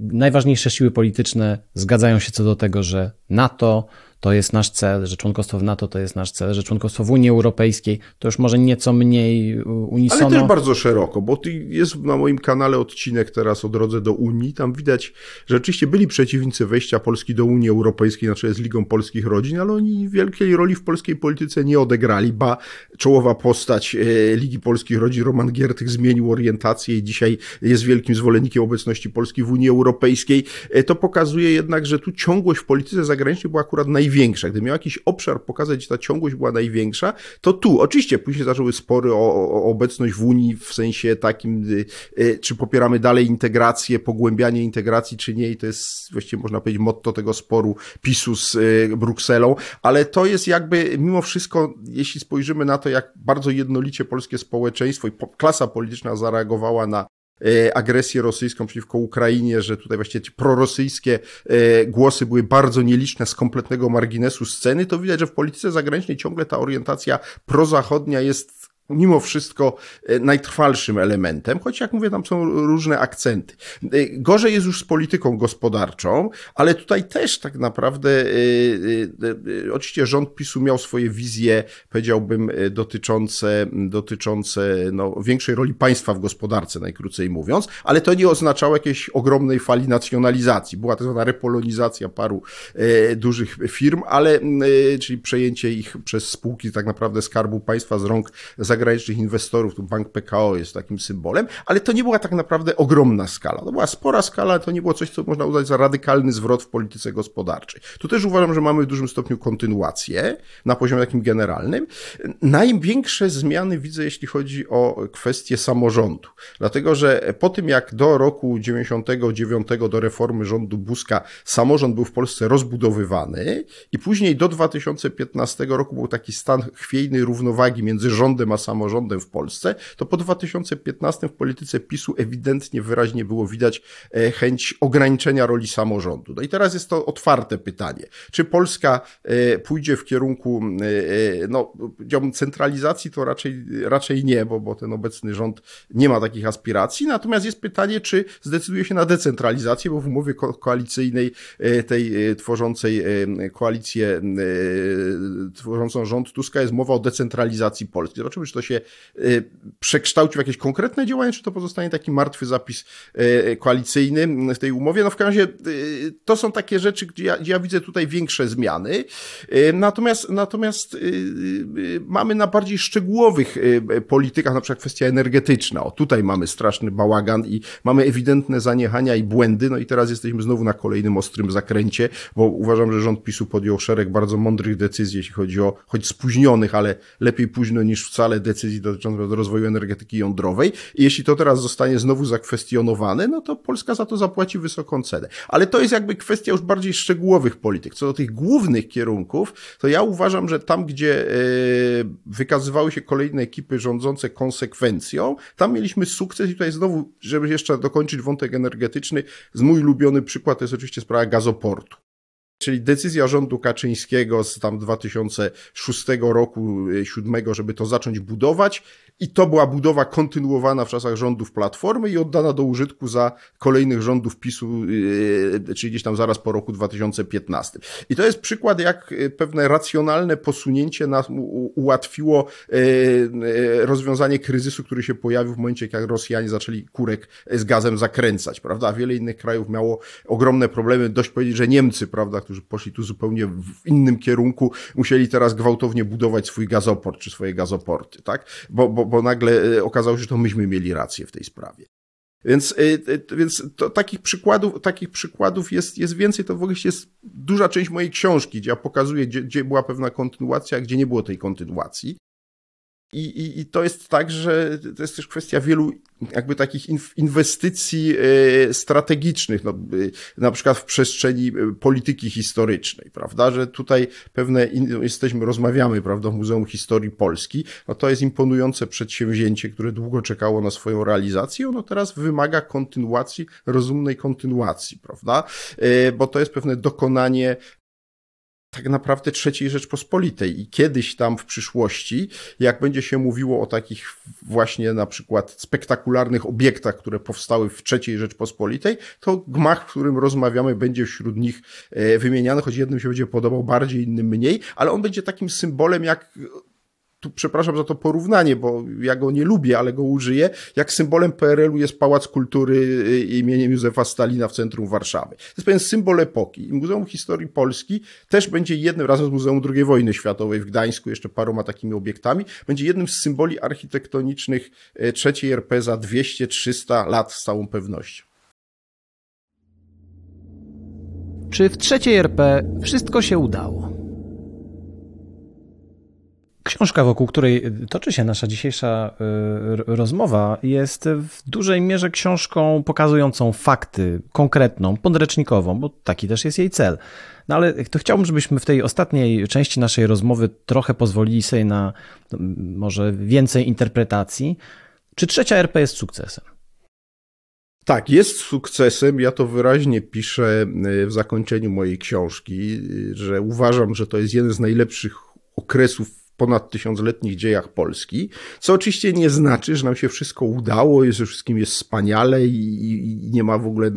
Najważniejsze siły polityczne zgadzają się co do tego, że NATO to jest nasz cel, że członkostwo w NATO to jest nasz cel, że członkostwo w Unii Europejskiej to już może nieco mniej unisono. Ale też bardzo szeroko, bo jest na moim kanale odcinek teraz o drodze do Unii. Tam widać, że rzeczywiście byli przeciwnicy wejścia Polski do Unii Europejskiej, znaczy z Ligą Polskich Rodzin, ale oni wielkiej roli w polskiej polityce nie odegrali. Ba, czołowa postać e, Ligi Polskich Rodzin, Roman Giertych, zmienił orientację i dzisiaj jest wielkim zwolennikiem obecności Polski w Unii Europejskiej. E, to pokazuje jednak, że tu ciągłość w polityce zagranicznej była akurat największa największa, gdy miał jakiś obszar pokazać, że ta ciągłość była największa, to tu, oczywiście, później zaczęły spory o, o obecność w Unii w sensie takim, y, y, czy popieramy dalej integrację, pogłębianie integracji, czy nie, i to jest właściwie można powiedzieć motto tego sporu PiSu z y, Brukselą, ale to jest jakby mimo wszystko, jeśli spojrzymy na to, jak bardzo jednolicie polskie społeczeństwo i klasa polityczna zareagowała na agresję rosyjską przeciwko Ukrainie, że tutaj właściwie prorosyjskie e, głosy były bardzo nieliczne z kompletnego marginesu sceny, to widać, że w polityce zagranicznej ciągle ta orientacja prozachodnia jest mimo wszystko e, najtrwalszym elementem, choć jak mówię, tam są różne akcenty. E, gorzej jest już z polityką gospodarczą, ale tutaj też tak naprawdę e, oczywiście rząd PiSu miał swoje wizje, powiedziałbym, dotyczące, dotyczące no, większej roli państwa w gospodarce, najkrócej mówiąc, ale to nie oznaczało jakiejś ogromnej fali nacjonalizacji. Była to zwana repolonizacja paru dużych firm, ale czyli przejęcie ich przez spółki tak naprawdę skarbu państwa z rąk za zagranicznych inwestorów, tu bank PKO jest takim symbolem, ale to nie była tak naprawdę ogromna skala. To była spora skala, to nie było coś, co można uznać za radykalny zwrot w polityce gospodarczej. Tu też uważam, że mamy w dużym stopniu kontynuację na poziomie takim generalnym. Największe zmiany widzę, jeśli chodzi o kwestię samorządu. Dlatego, że po tym jak do roku 99 do reformy rządu Buzka samorząd był w Polsce rozbudowywany i później do 2015 roku był taki stan chwiejnej równowagi między rządem a samorządem w Polsce, to po 2015 w polityce PiSu ewidentnie wyraźnie było widać e, chęć ograniczenia roli samorządu. No i teraz jest to otwarte pytanie. Czy Polska e, pójdzie w kierunku, e, no, powiedziałbym, centralizacji, to raczej, raczej nie, bo, bo ten obecny rząd nie ma takich aspiracji. Natomiast jest pytanie, czy zdecyduje się na decentralizację, bo w umowie ko koalicyjnej tej tworzącej koalicję, tworzącą rząd Tuska jest mowa o decentralizacji Polski. Zobaczymy, czy to się przekształci w jakieś konkretne działanie, czy to pozostanie taki martwy zapis koalicyjny w tej umowie. No w każdym razie to są takie rzeczy, gdzie ja, gdzie ja widzę tutaj większe zmiany. Natomiast, natomiast mamy na bardziej szczegółowych politykach, na przykład kwestia energetyczna. O, tutaj mamy straszny bałagan i mamy ewidentne zaniechania i błędy. No i teraz jesteśmy znowu na kolejnym ostrym zakręcie, bo uważam, że rząd PiSu podjął szereg bardzo mądrych decyzji, jeśli chodzi o, choć spóźnionych, ale lepiej późno niż wcale decyzji dotyczących rozwoju energetyki jądrowej. I jeśli to teraz zostanie znowu zakwestionowane, no to Polska za to zapłaci wysoką cenę. Ale to jest jakby kwestia już bardziej szczegółowych polityk. Co do tych głównych kierunków, to ja uważam, że tam, gdzie e, wykazywały się kolejne ekipy rządzące konsekwencją, tam mieliśmy sukces i tutaj znowu, żeby jeszcze dokończyć wątek energetyczny, z mój ulubiony przykład to jest oczywiście sprawa gazoportu. Czyli decyzja rządu Kaczyńskiego z tam 2006 roku, 2007, żeby to zacząć budować, i to była budowa kontynuowana w czasach rządów Platformy i oddana do użytku za kolejnych rządów PiSu, yy, czyli gdzieś tam zaraz po roku 2015. I to jest przykład, jak pewne racjonalne posunięcie nas ułatwiło rozwiązanie kryzysu, który się pojawił w momencie, jak Rosjanie zaczęli kurek z gazem zakręcać, prawda? A wiele innych krajów miało ogromne problemy. Dość powiedzieć, że Niemcy, prawda, którzy poszli tu zupełnie w innym kierunku, musieli teraz gwałtownie budować swój gazoport czy swoje gazoporty, tak? Bo, bo bo, nagle e, okazało się, że to myśmy mieli rację w tej sprawie. Więc, e, e, więc to, takich przykładów, takich przykładów jest, jest więcej. To w ogóle jest duża część mojej książki, gdzie ja pokazuję, gdzie, gdzie była pewna kontynuacja, a gdzie nie było tej kontynuacji. I, i, I to jest tak, że to jest też kwestia wielu jakby takich inwestycji e, strategicznych, no, e, na przykład w przestrzeni e, polityki historycznej, prawda, że tutaj pewne, jesteśmy, rozmawiamy, prawda, w Muzeum Historii Polski, no to jest imponujące przedsięwzięcie, które długo czekało na swoją realizację, ono teraz wymaga kontynuacji, rozumnej kontynuacji, prawda, bo to jest pewne dokonanie tak naprawdę trzeciej Rzeczpospolitej. I kiedyś tam w przyszłości, jak będzie się mówiło o takich właśnie na przykład spektakularnych obiektach, które powstały w trzeciej Rzeczpospolitej, to gmach, w którym rozmawiamy, będzie wśród nich e, wymieniany, choć jednym się będzie podobał bardziej, innym mniej, ale on będzie takim symbolem jak tu przepraszam za to porównanie, bo ja go nie lubię, ale go użyję, jak symbolem PRL-u jest Pałac Kultury y, imieniem Józefa Stalina w centrum Warszawy. To jest pewien symbol epoki. Muzeum Historii Polski też będzie jednym, razem z Muzeum II Wojny Światowej w Gdańsku, jeszcze paroma takimi obiektami, będzie jednym z symboli architektonicznych y, trzeciej RP za 200-300 lat z całą pewnością. Czy w trzeciej RP wszystko się udało? Książka, wokół której toczy się nasza dzisiejsza y, rozmowa, jest w dużej mierze książką pokazującą fakty, konkretną, podręcznikową, bo taki też jest jej cel. No ale to chciałbym, żebyśmy w tej ostatniej części naszej rozmowy trochę pozwolili sobie na może więcej interpretacji. Czy trzecia RP jest sukcesem? Tak, jest sukcesem. Ja to wyraźnie piszę y, w zakończeniu mojej książki, y, że uważam, że to jest jeden z najlepszych okresów ponad tysiącletnich dziejach Polski, co oczywiście nie znaczy, że nam się wszystko udało, że wszystkim jest wspaniale i, i nie ma w ogóle e,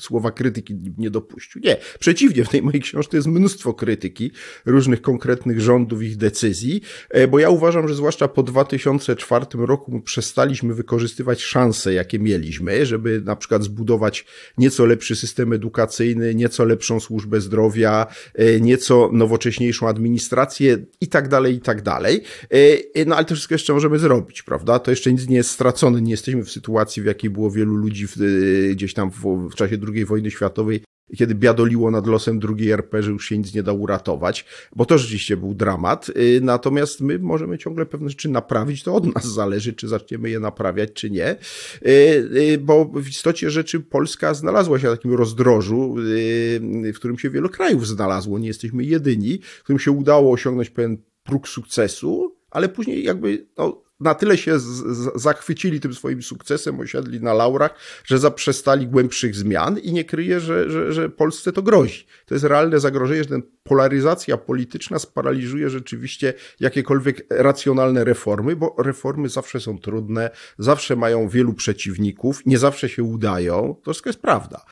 słowa krytyki nie dopuścił. Nie, przeciwnie, w tej mojej książce jest mnóstwo krytyki różnych konkretnych rządów, ich decyzji, e, bo ja uważam, że zwłaszcza po 2004 roku przestaliśmy wykorzystywać szanse, jakie mieliśmy, żeby na przykład zbudować nieco lepszy system edukacyjny, nieco lepszą służbę zdrowia, e, nieco nowocześniejszą administrację i tak dalej, tak dalej. E, e, no ale to wszystko jeszcze możemy zrobić, prawda? To jeszcze nic nie jest stracone. Nie jesteśmy w sytuacji, w jakiej było wielu ludzi w, e, gdzieś tam w, w czasie II wojny światowej, kiedy biadoliło nad losem drugiej RP, że już się nic nie da uratować, bo to rzeczywiście był dramat. Natomiast my możemy ciągle pewne rzeczy naprawić, to od nas zależy, czy zaczniemy je naprawiać, czy nie. Bo w istocie rzeczy Polska znalazła się na takim rozdrożu, w którym się wiele krajów znalazło. Nie jesteśmy jedyni, w którym się udało osiągnąć pewien próg sukcesu, ale później jakby no, na tyle się z, z, zachwycili tym swoim sukcesem, osiadli na laurach, że zaprzestali głębszych zmian i nie kryje, że, że, że Polsce to grozi. To jest realne zagrożenie, że ten polaryzacja polityczna sparaliżuje rzeczywiście jakiekolwiek racjonalne reformy, bo reformy zawsze są trudne, zawsze mają wielu przeciwników, nie zawsze się udają. To wszystko jest prawda.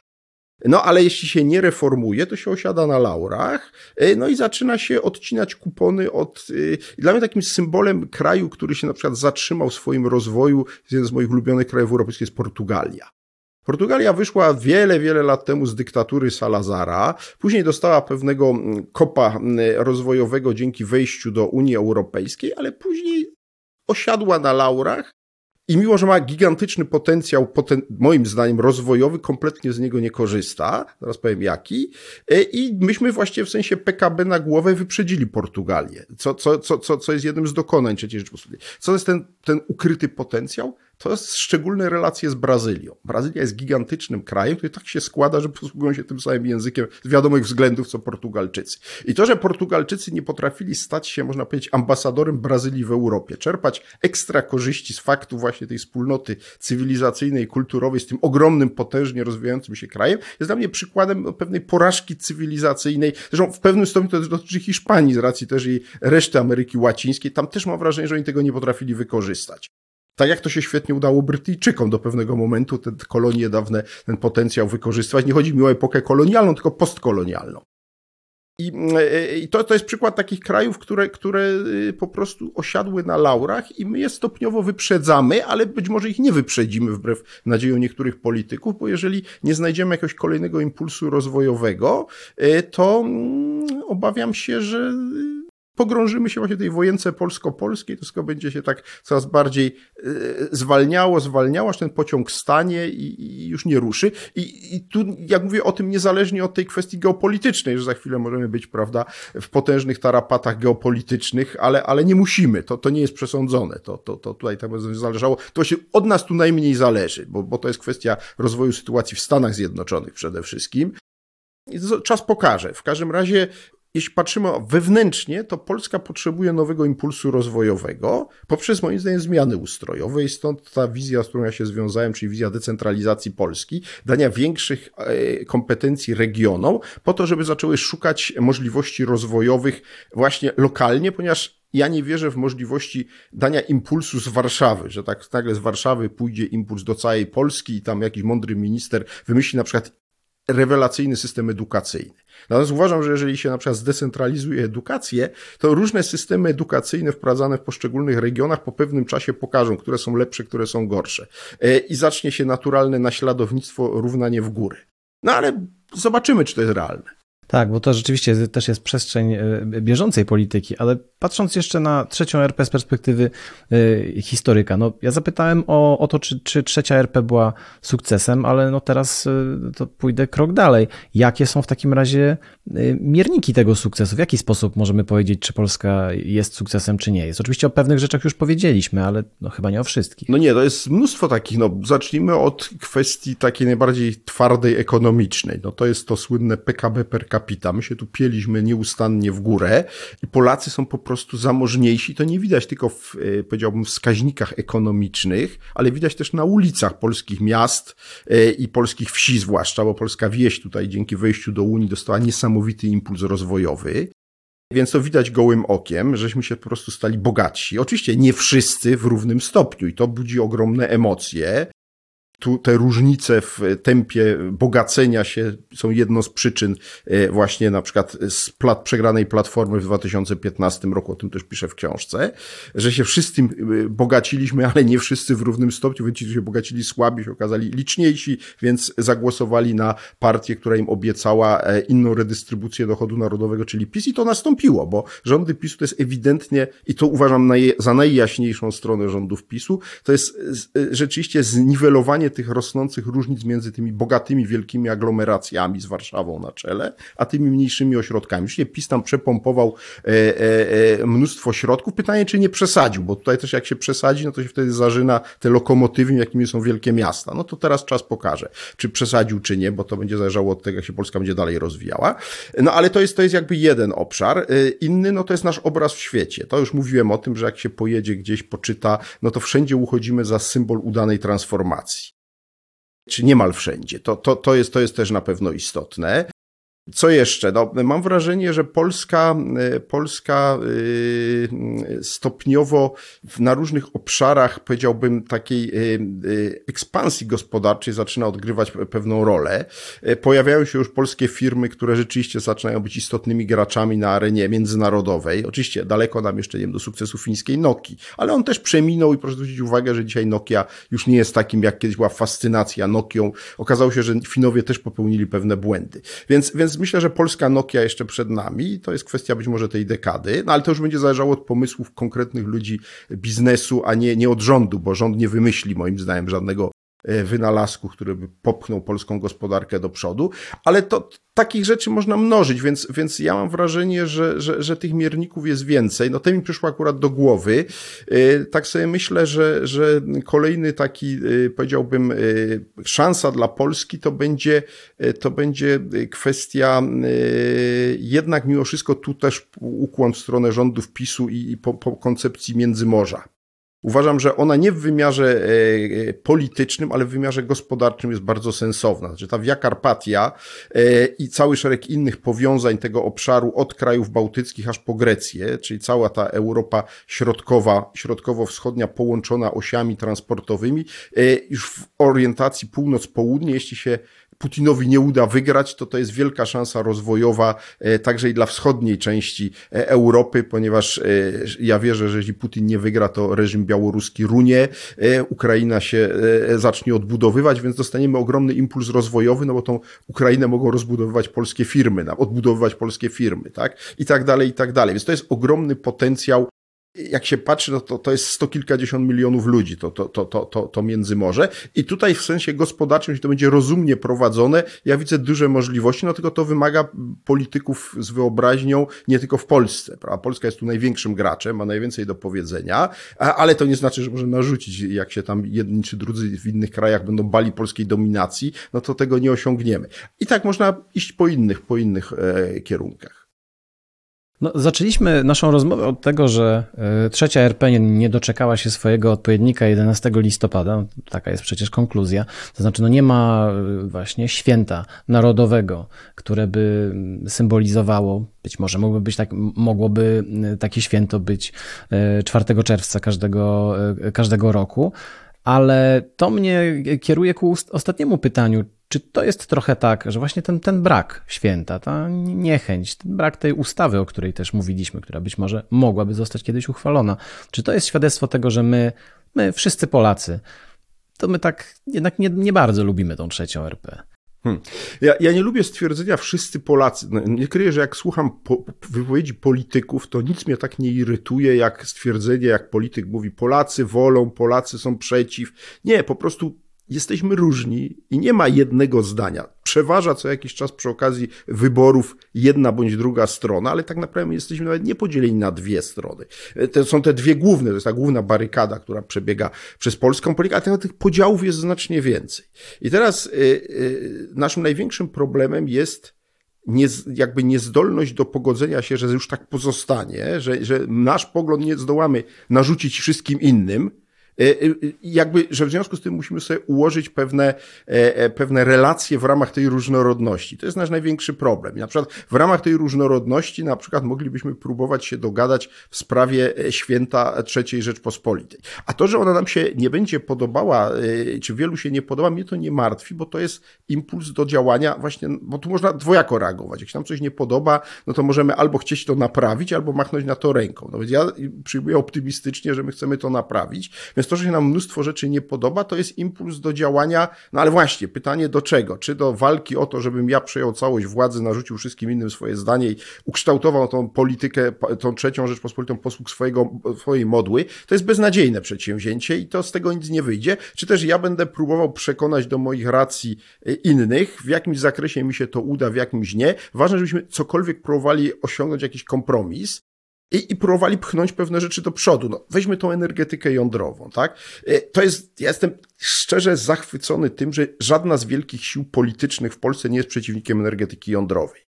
No ale jeśli się nie reformuje, to się osiada na laurach, e, no i zaczyna się odcinać kupony od. E, dla mnie takim symbolem kraju, który się na przykład zatrzymał w swoim rozwoju, jeden z moich ulubionych krajów europejskich jest Portugalia. Portugalia wyszła wiele, wiele lat temu z dyktatury Salazara, później dostała pewnego kopa rozwojowego dzięki wejściu do Unii Europejskiej, ale później osiadła na laurach i mimo, że ma gigantyczny potencjał, poten moim zdaniem rozwojowy, kompletnie z niego nie korzysta. Zaraz powiem jaki. E, I myśmy właściwie w sensie PKB na głowę wyprzedzili Portugalię, co, co, co, co, co jest jednym z dokonań III Rzeczypospolitej. Co jest ten, ten ukryty potencjał? To jest szczególne relacje z Brazylią. Brazylia jest gigantycznym krajem, który tak się składa, że posługują się tym samym językiem z wiadomych względów co Portugalczycy. I to, że Portugalczycy nie potrafili stać się, można powiedzieć, ambasadorem Brazylii w Europie, czerpać ekstra korzyści z faktu właśnie tej wspólnoty cywilizacyjnej, kulturowej z tym ogromnym, potężnie rozwijającym się krajem, jest dla mnie przykładem pewnej porażki cywilizacyjnej. Zresztą w pewnym stopniu to dotyczy Hiszpanii z racji też i reszty Ameryki Łacińskiej. Tam też mam wrażenie, że oni tego nie potrafili wykorzystać. Tak jak to się świetnie udało Brytyjczykom do pewnego momentu, te kolonie dawne, ten potencjał wykorzystywać. Nie chodzi mi o epokę kolonialną, tylko postkolonialną. I, i to, to jest przykład takich krajów, które, które y, po prostu osiadły na laurach i my je stopniowo wyprzedzamy, ale być może ich nie wyprzedzimy wbrew nadziejom niektórych polityków, bo jeżeli nie znajdziemy jakiegoś kolejnego impulsu rozwojowego, y, to mm, obawiam się, że pogrążymy się właśnie w tej wojence polsko-polskiej, to wszystko będzie się tak coraz bardziej e, zwalniało, zwalniało, aż ten pociąg stanie i, już nie ruszy. I, I tu, jak mówię o tym, niezależnie od tej kwestii geopolitycznej, że za chwilę możemy być, prawda, w potężnych tarapatach geopolitycznych, ale, ale nie musimy, to, to nie jest przesądzone, to, to, to tutaj tak będzie zależało, to się od nas tu najmniej zależy, bo, bo to jest kwestia rozwoju sytuacji w Stanach Zjednoczonych przede wszystkim. Czas pokaże. W każdym razie jeśli patrzymy wewnętrznie, to Polska potrzebuje nowego impulsu rozwojowego poprzez moim zdaniem zmiany ustrojowe i stąd ta wizja, z którą ja się związałem, czyli wizja decentralizacji Polski, dania większych e, kompetencji regionom po to, żeby zaczęły szukać możliwości rozwojowych właśnie lokalnie, ponieważ ja nie wierzę w możliwości dania impulsu z Warszawy, że tak nagle z Warszawy pójdzie impuls do całej Polski i tam jakiś mądry minister wymyśli na przykład rewelacyjny system edukacyjny. Natomiast uważam, że jeżeli się na przykład zdecentralizuje edukację, to różne systemy edukacyjne wprowadzane w poszczególnych regionach po pewnym czasie pokażą, które są lepsze, które są gorsze. E, I zacznie się naturalne naśladownictwo, równanie w górę. No ale zobaczymy, czy to jest realne. Tak, bo to rzeczywiście też jest przestrzeń e, bieżącej polityki, ale patrząc jeszcze na trzecią RP z perspektywy e, historyka, no ja zapytałem o, o to, czy, czy trzecia RP była sukcesem, ale no teraz e, to pójdę krok dalej. Jakie są w takim razie mierniki tego sukcesu? W jaki sposób możemy powiedzieć, czy Polska jest sukcesem, czy nie jest? Oczywiście o pewnych rzeczach już powiedzieliśmy, ale no chyba nie o wszystkich. No nie, to jest mnóstwo takich, no zacznijmy od kwestii takiej najbardziej twardej ekonomicznej. No to jest to słynne PKB per capita capita. My się tu pieliśmy nieustannie w górę i Polacy są po prostu zamożniejsi. To nie widać tylko w, e, powiedziałbym, wskaźnikach ekonomicznych, ale widać też na ulicach polskich miast e, i polskich wsi zwłaszcza, bo polska wieś tutaj dzięki wejściu do Unii dostała niesamowity impuls rozwojowy. Więc to widać gołym okiem, żeśmy się po prostu stali bogatsi. Oczywiście nie wszyscy w równym stopniu i to budzi ogromne emocje tu te różnice w tempie bogacenia się są jedną z przyczyn e, właśnie na przykład z plat, przegranej platformy w 2015 roku, o tym też piszę w książce, że się wszyscy e, bogaciliśmy, ale nie wszyscy w równym stopniu, więc ci, którzy się bogacili słabi, się okazali liczniejsi, więc zagłosowali na partię, która im obiecała e, inną redystrybucję dochodu narodowego, czyli PiS i to nastąpiło, bo rządy PiSu to jest ewidentnie, i to uważam za najjaśniejszą stronę rządów PiSu, to jest rzeczywiście zniwelowanie tych rosnących różnic między tymi bogatymi, wielkimi aglomeracjami z Warszawą na czele, a tymi mniejszymi ośrodkami. Oczywiście PiS tam przepompował e, e, e, mnóstwo środków. Pytanie, czy nie przesadził, bo tutaj też jak się przesadzi, no to się wtedy zażyna te lokomotywy, jakimi są wielkie miasta. No to teraz czas pokaże, czy przesadził, czy nie, bo to będzie zależało od tego, jak się Polska będzie dalej rozwijała. No ale to jest, to jest jakby jeden obszar. E, inny, no to jest nasz obraz w świecie. To już mówiłem o tym, że jak się pojedzie gdzieś, poczyta, no to wszędzie uchodzimy za symbol udanej transformacji czy niemal wszędzie. To, to, to, jest, to jest też na pewno istotne. Co jeszcze? No, mam wrażenie, że Polska, e, Polska e, stopniowo na różnych obszarach, powiedziałbym, takiej ekspansji gospodarczej zaczyna odgrywać pewną rolę. Pojawiają się już polskie firmy, które rzeczywiście zaczynają być istotnymi graczami na arenie międzynarodowej. Oczywiście daleko nam jeszcze nie wiem, do sukcesu fińskiej Nokii, ale on też przeminął i proszę zwrócić uwagę, że dzisiaj Nokia już nie jest takim, jak kiedyś była fascynacja Nokią. Okazało się, że Finowie też popełnili pewne błędy. Więc, więc myślę, że polska Nokia jeszcze przed nami, to jest kwestia być może tej dekady, no ale to już będzie zależało od pomysłów konkretnych ludzi biznesu, a nie, nie od rządu, bo rząd nie wymyśli moim zdaniem żadnego wynalazku, który by popchnął polską gospodarkę do przodu, ale to takich rzeczy można mnożyć, więc, więc ja mam wrażenie, że, że, że tych mierników jest więcej. No to mi przyszło akurat do głowy. E, tak sobie myślę, że, że kolejny taki, e, powiedziałbym, szansa dla Polski to będzie, to będzie kwestia jednak mimo wszystko tu też ukłon w stronę rządów PiSu i, i po, po koncepcji Międzymorza. Uważam, że ona nie w wymiarze e, e, politycznym, ale w wymiarze gospodarczym jest bardzo sensowna. Znaczy ta Via Carpatia e, i cały szereg innych powiązań tego obszaru od krajów bałtyckich aż po Grecję, czyli cała ta Europa środkowa, środkowo-wschodnia połączona osiami transportowymi, już w orientacji północ-południe, jeśli się Putinowi nie uda wygrać, to to jest wielka szansa rozwojowa e, także i dla wschodniej części e, Europy, ponieważ e, ja wierzę, że jeśli Putin nie wygra, to reżim białoruski runie, Ukraina się zacznie odbudowywać, więc dostaniemy ogromny impuls rozwojowy, no bo tą Ukrainę mogą rozbudowywać polskie firmy, odbudowywać polskie firmy, tak? I tak dalej, i tak dalej. Więc to jest ogromny potencjał jak się patrzy, no to, to jest sto kilkadziesiąt milionów ludzi, to, to, to, to, to, to Międzymorze. I tutaj w sensie gospodarczym, jeśli to będzie rozumnie prowadzone, ja widzę duże możliwości, no tylko to wymaga polityków z wyobraźnią, nie tylko w Polsce. Prawda? Polska jest tu największym graczem, ma najwięcej do powiedzenia, ale to nie znaczy, że może narzucić, jak się tam jedni czy drudzy w innych krajach będą bali polskiej dominacji, no to tego nie osiągniemy. I tak można iść po innych, po innych e, kierunkach. No, zaczęliśmy naszą rozmowę od tego, że e, trzecia RP nie, doczekała się swojego odpowiednika 11 listopada. Taka jest przecież konkluzja. To znaczy, no nie ma e, właśnie święta narodowego, które by symbolizowało, być może mogłoby być tak, mogłoby e, takie święto być 4 czerwca każdego, każdego roku. Ale to mnie kieruje ku ostatniemu pytaniu. Czy to jest trochę tak, że właśnie ten, ten brak święta, ta niechęć, ten brak tej ustawy, o której też mówiliśmy, która być może mogłaby zostać kiedyś uchwalona, czy to jest świadectwo tego, że my, my wszyscy Polacy, to my tak jednak nie, nie bardzo lubimy tą trzecią RP? Hmm. Ja, ja nie lubię stwierdzenia wszyscy Polacy. No, nie kryję, że jak słucham po, wypowiedzi polityków, to nic mnie tak nie irytuje, jak stwierdzenie, jak polityk mówi Polacy wolą, Polacy są przeciw. Nie, po prostu jesteśmy różni i nie ma jednego zdania. Przeważa co jakiś czas przy okazji wyborów jedna bądź druga strona, ale tak naprawdę jesteśmy nawet nie podzieleni na dwie strony. To są te dwie główne, to jest ta główna barykada, która przebiega przez polską politykę, ale tych podziałów jest znacznie więcej. I teraz y, y, naszym największym problemem jest nie, jakby niezdolność do pogodzenia się, że już tak pozostanie, że, że nasz pogląd nie zdołamy narzucić wszystkim innym, E, e, jakby, że w związku z tym musimy sobie ułożyć pewne, e, pewne relacje w ramach tej różnorodności. To jest nasz największy problem. na przykład w ramach tej różnorodności na przykład moglibyśmy próbować się dogadać w sprawie święta III Rzeczpospolitej. A to, że ona nam się nie będzie podobała, czy wielu się nie podoba, mnie to nie martwi, bo to jest impuls do działania właśnie, bo tu można dwojako reagować. Jak się nam coś nie podoba, no to możemy albo chcieć to naprawić, albo machnąć na to ręką. No więc ja przyjmuję optymistycznie, że my chcemy to naprawić. Więc to, że się nam mnóstwo rzeczy nie podoba, to jest impuls do działania, no ale właśnie, pytanie do czego? Czy do walki o to, żebym ja przejął całość władzy, narzucił wszystkim innym swoje zdanie i ukształtował tą politykę, tą trzecią Rzeczpospolitą posług swojego, swojej modły, to jest beznadziejne przedsięwzięcie i to z tego nic nie wyjdzie. Czy też ja będę próbował przekonać do moich racji y, innych, w jakimś zakresie mi się to uda, w jakimś nie. Ważne, żebyśmy cokolwiek próbowali osiągnąć jakiś kompromis, i, i próbowali pchnąć pewne rzeczy do przodu. No, weźmy tą energetykę jądrową, tak? Y, to jest, ja jestem szczerze zachwycony tym, że żadna z wielkich sił politycznych w Polsce nie jest przeciwnikiem energetyki jądrowej.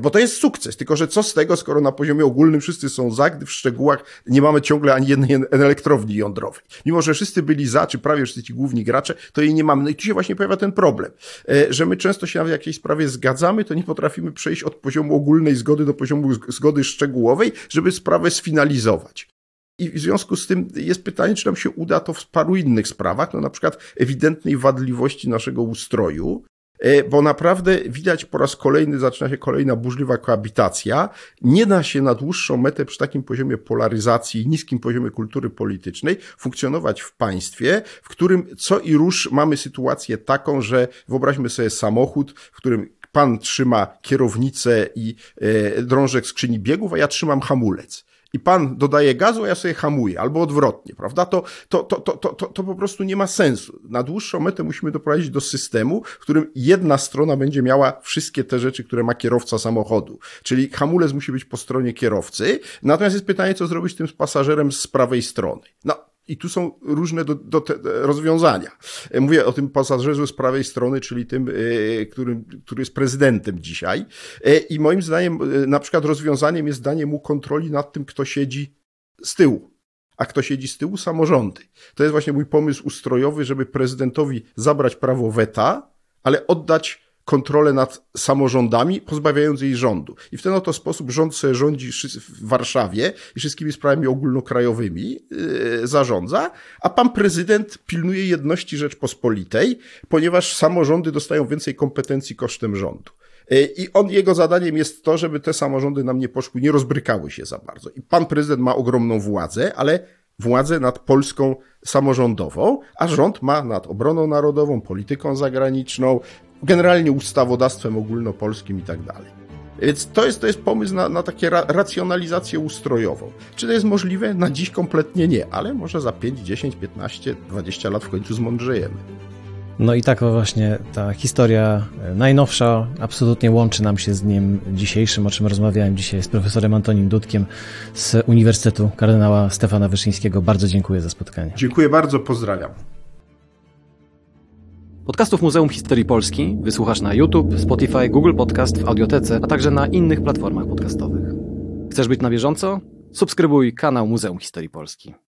Bo to jest sukces, tylko że co z tego, skoro na poziomie ogólnym wszyscy są za, gdy w szczegółach nie mamy ciągle ani jednej elektrowni jądrowej. Mimo, że wszyscy byli za, czy prawie wszyscy ci główni gracze, to jej nie mamy. No i tu się właśnie pojawia ten problem, e, że my często się na jakiejś sprawie zgadzamy, to nie potrafimy przejść od poziomu ogólnej zgody do poziomu zgody szczegółowej, żeby sprawę sfinalizować. I w związku z tym jest pytanie, czy nam się uda to w paru innych sprawach, no na przykład ewidentnej wadliwości naszego ustroju, bo naprawdę widać po raz kolejny, zaczyna się kolejna burzliwa koabitacja. Nie da się na dłuższą metę przy takim poziomie polaryzacji niskim poziomie kultury politycznej funkcjonować w państwie, w którym co i róż mamy sytuację taką, że wyobraźmy sobie samochód, w którym pan trzyma kierownicę i e, drążek skrzyni biegów, a ja trzymam hamulec i pan dodaje gazu, a ja sobie hamuję, albo odwrotnie, prawda? To, to, to, to, to, to, po prostu nie ma sensu. Na dłuższą metę musimy doprowadzić do systemu, w którym jedna strona będzie miała wszystkie te rzeczy, które ma kierowca samochodu. Czyli hamulec musi być po stronie kierowcy. Natomiast jest pytanie, co zrobić z tym pasażerem z prawej strony. No, i tu są różne do, do te, rozwiązania. E, mówię o tym pasażerze z prawej strony, czyli tym, e, który, który jest prezydentem dzisiaj. E, I moim zdaniem, na przykład rozwiązaniem jest danie mu kontroli nad tym, kto siedzi z tyłu. A kto siedzi z tyłu? Samorządy. To jest właśnie mój pomysł ustrojowy, żeby prezydentowi zabrać prawo weta, ale oddać kontrolę nad samorządami, pozbawiając jej rządu. I w ten oto sposób rząd sobie rządzi w Warszawie i wszystkimi sprawami ogólnokrajowymi yy, zarządza, a pan prezydent pilnuje jedności Rzeczpospolitej, ponieważ samorządy dostają więcej kompetencji kosztem rządu. Yy, I on, jego zadaniem jest to, żeby te samorządy nam nie poszły, nie rozbrykały się za bardzo. I pan prezydent ma ogromną władzę, ale władzę nad Polską samorządową, a rząd ma nad obroną narodową, polityką zagraniczną, generalnie ustawodawstwem ogólnopolskim i tak dalej. Więc to jest, to jest pomysł na, na takie ra racjonalizację ustrojową. Czy to jest możliwe? Na dziś kompletnie nie, ale może za 5, 10, 15, 20 lat w końcu zmądrzejemy. No i tak właśnie ta historia e, najnowsza absolutnie łączy nam się z nim dzisiejszym, o czym rozmawiałem dzisiaj z profesorem Antonim Dudkiem z Uniwersytetu Kardynała Stefana Wyszyńskiego. Bardzo dziękuję za spotkanie. Dziękuję bardzo, pozdrawiam. Podcastów Muzeum Historii Polski wysłuchasz na YouTube, Spotify, Google Podcast, w Audiotece, a także na innych platformach podcastowych. Chcesz być na bieżąco? Subskrybuj kanał Muzeum Historii Polski.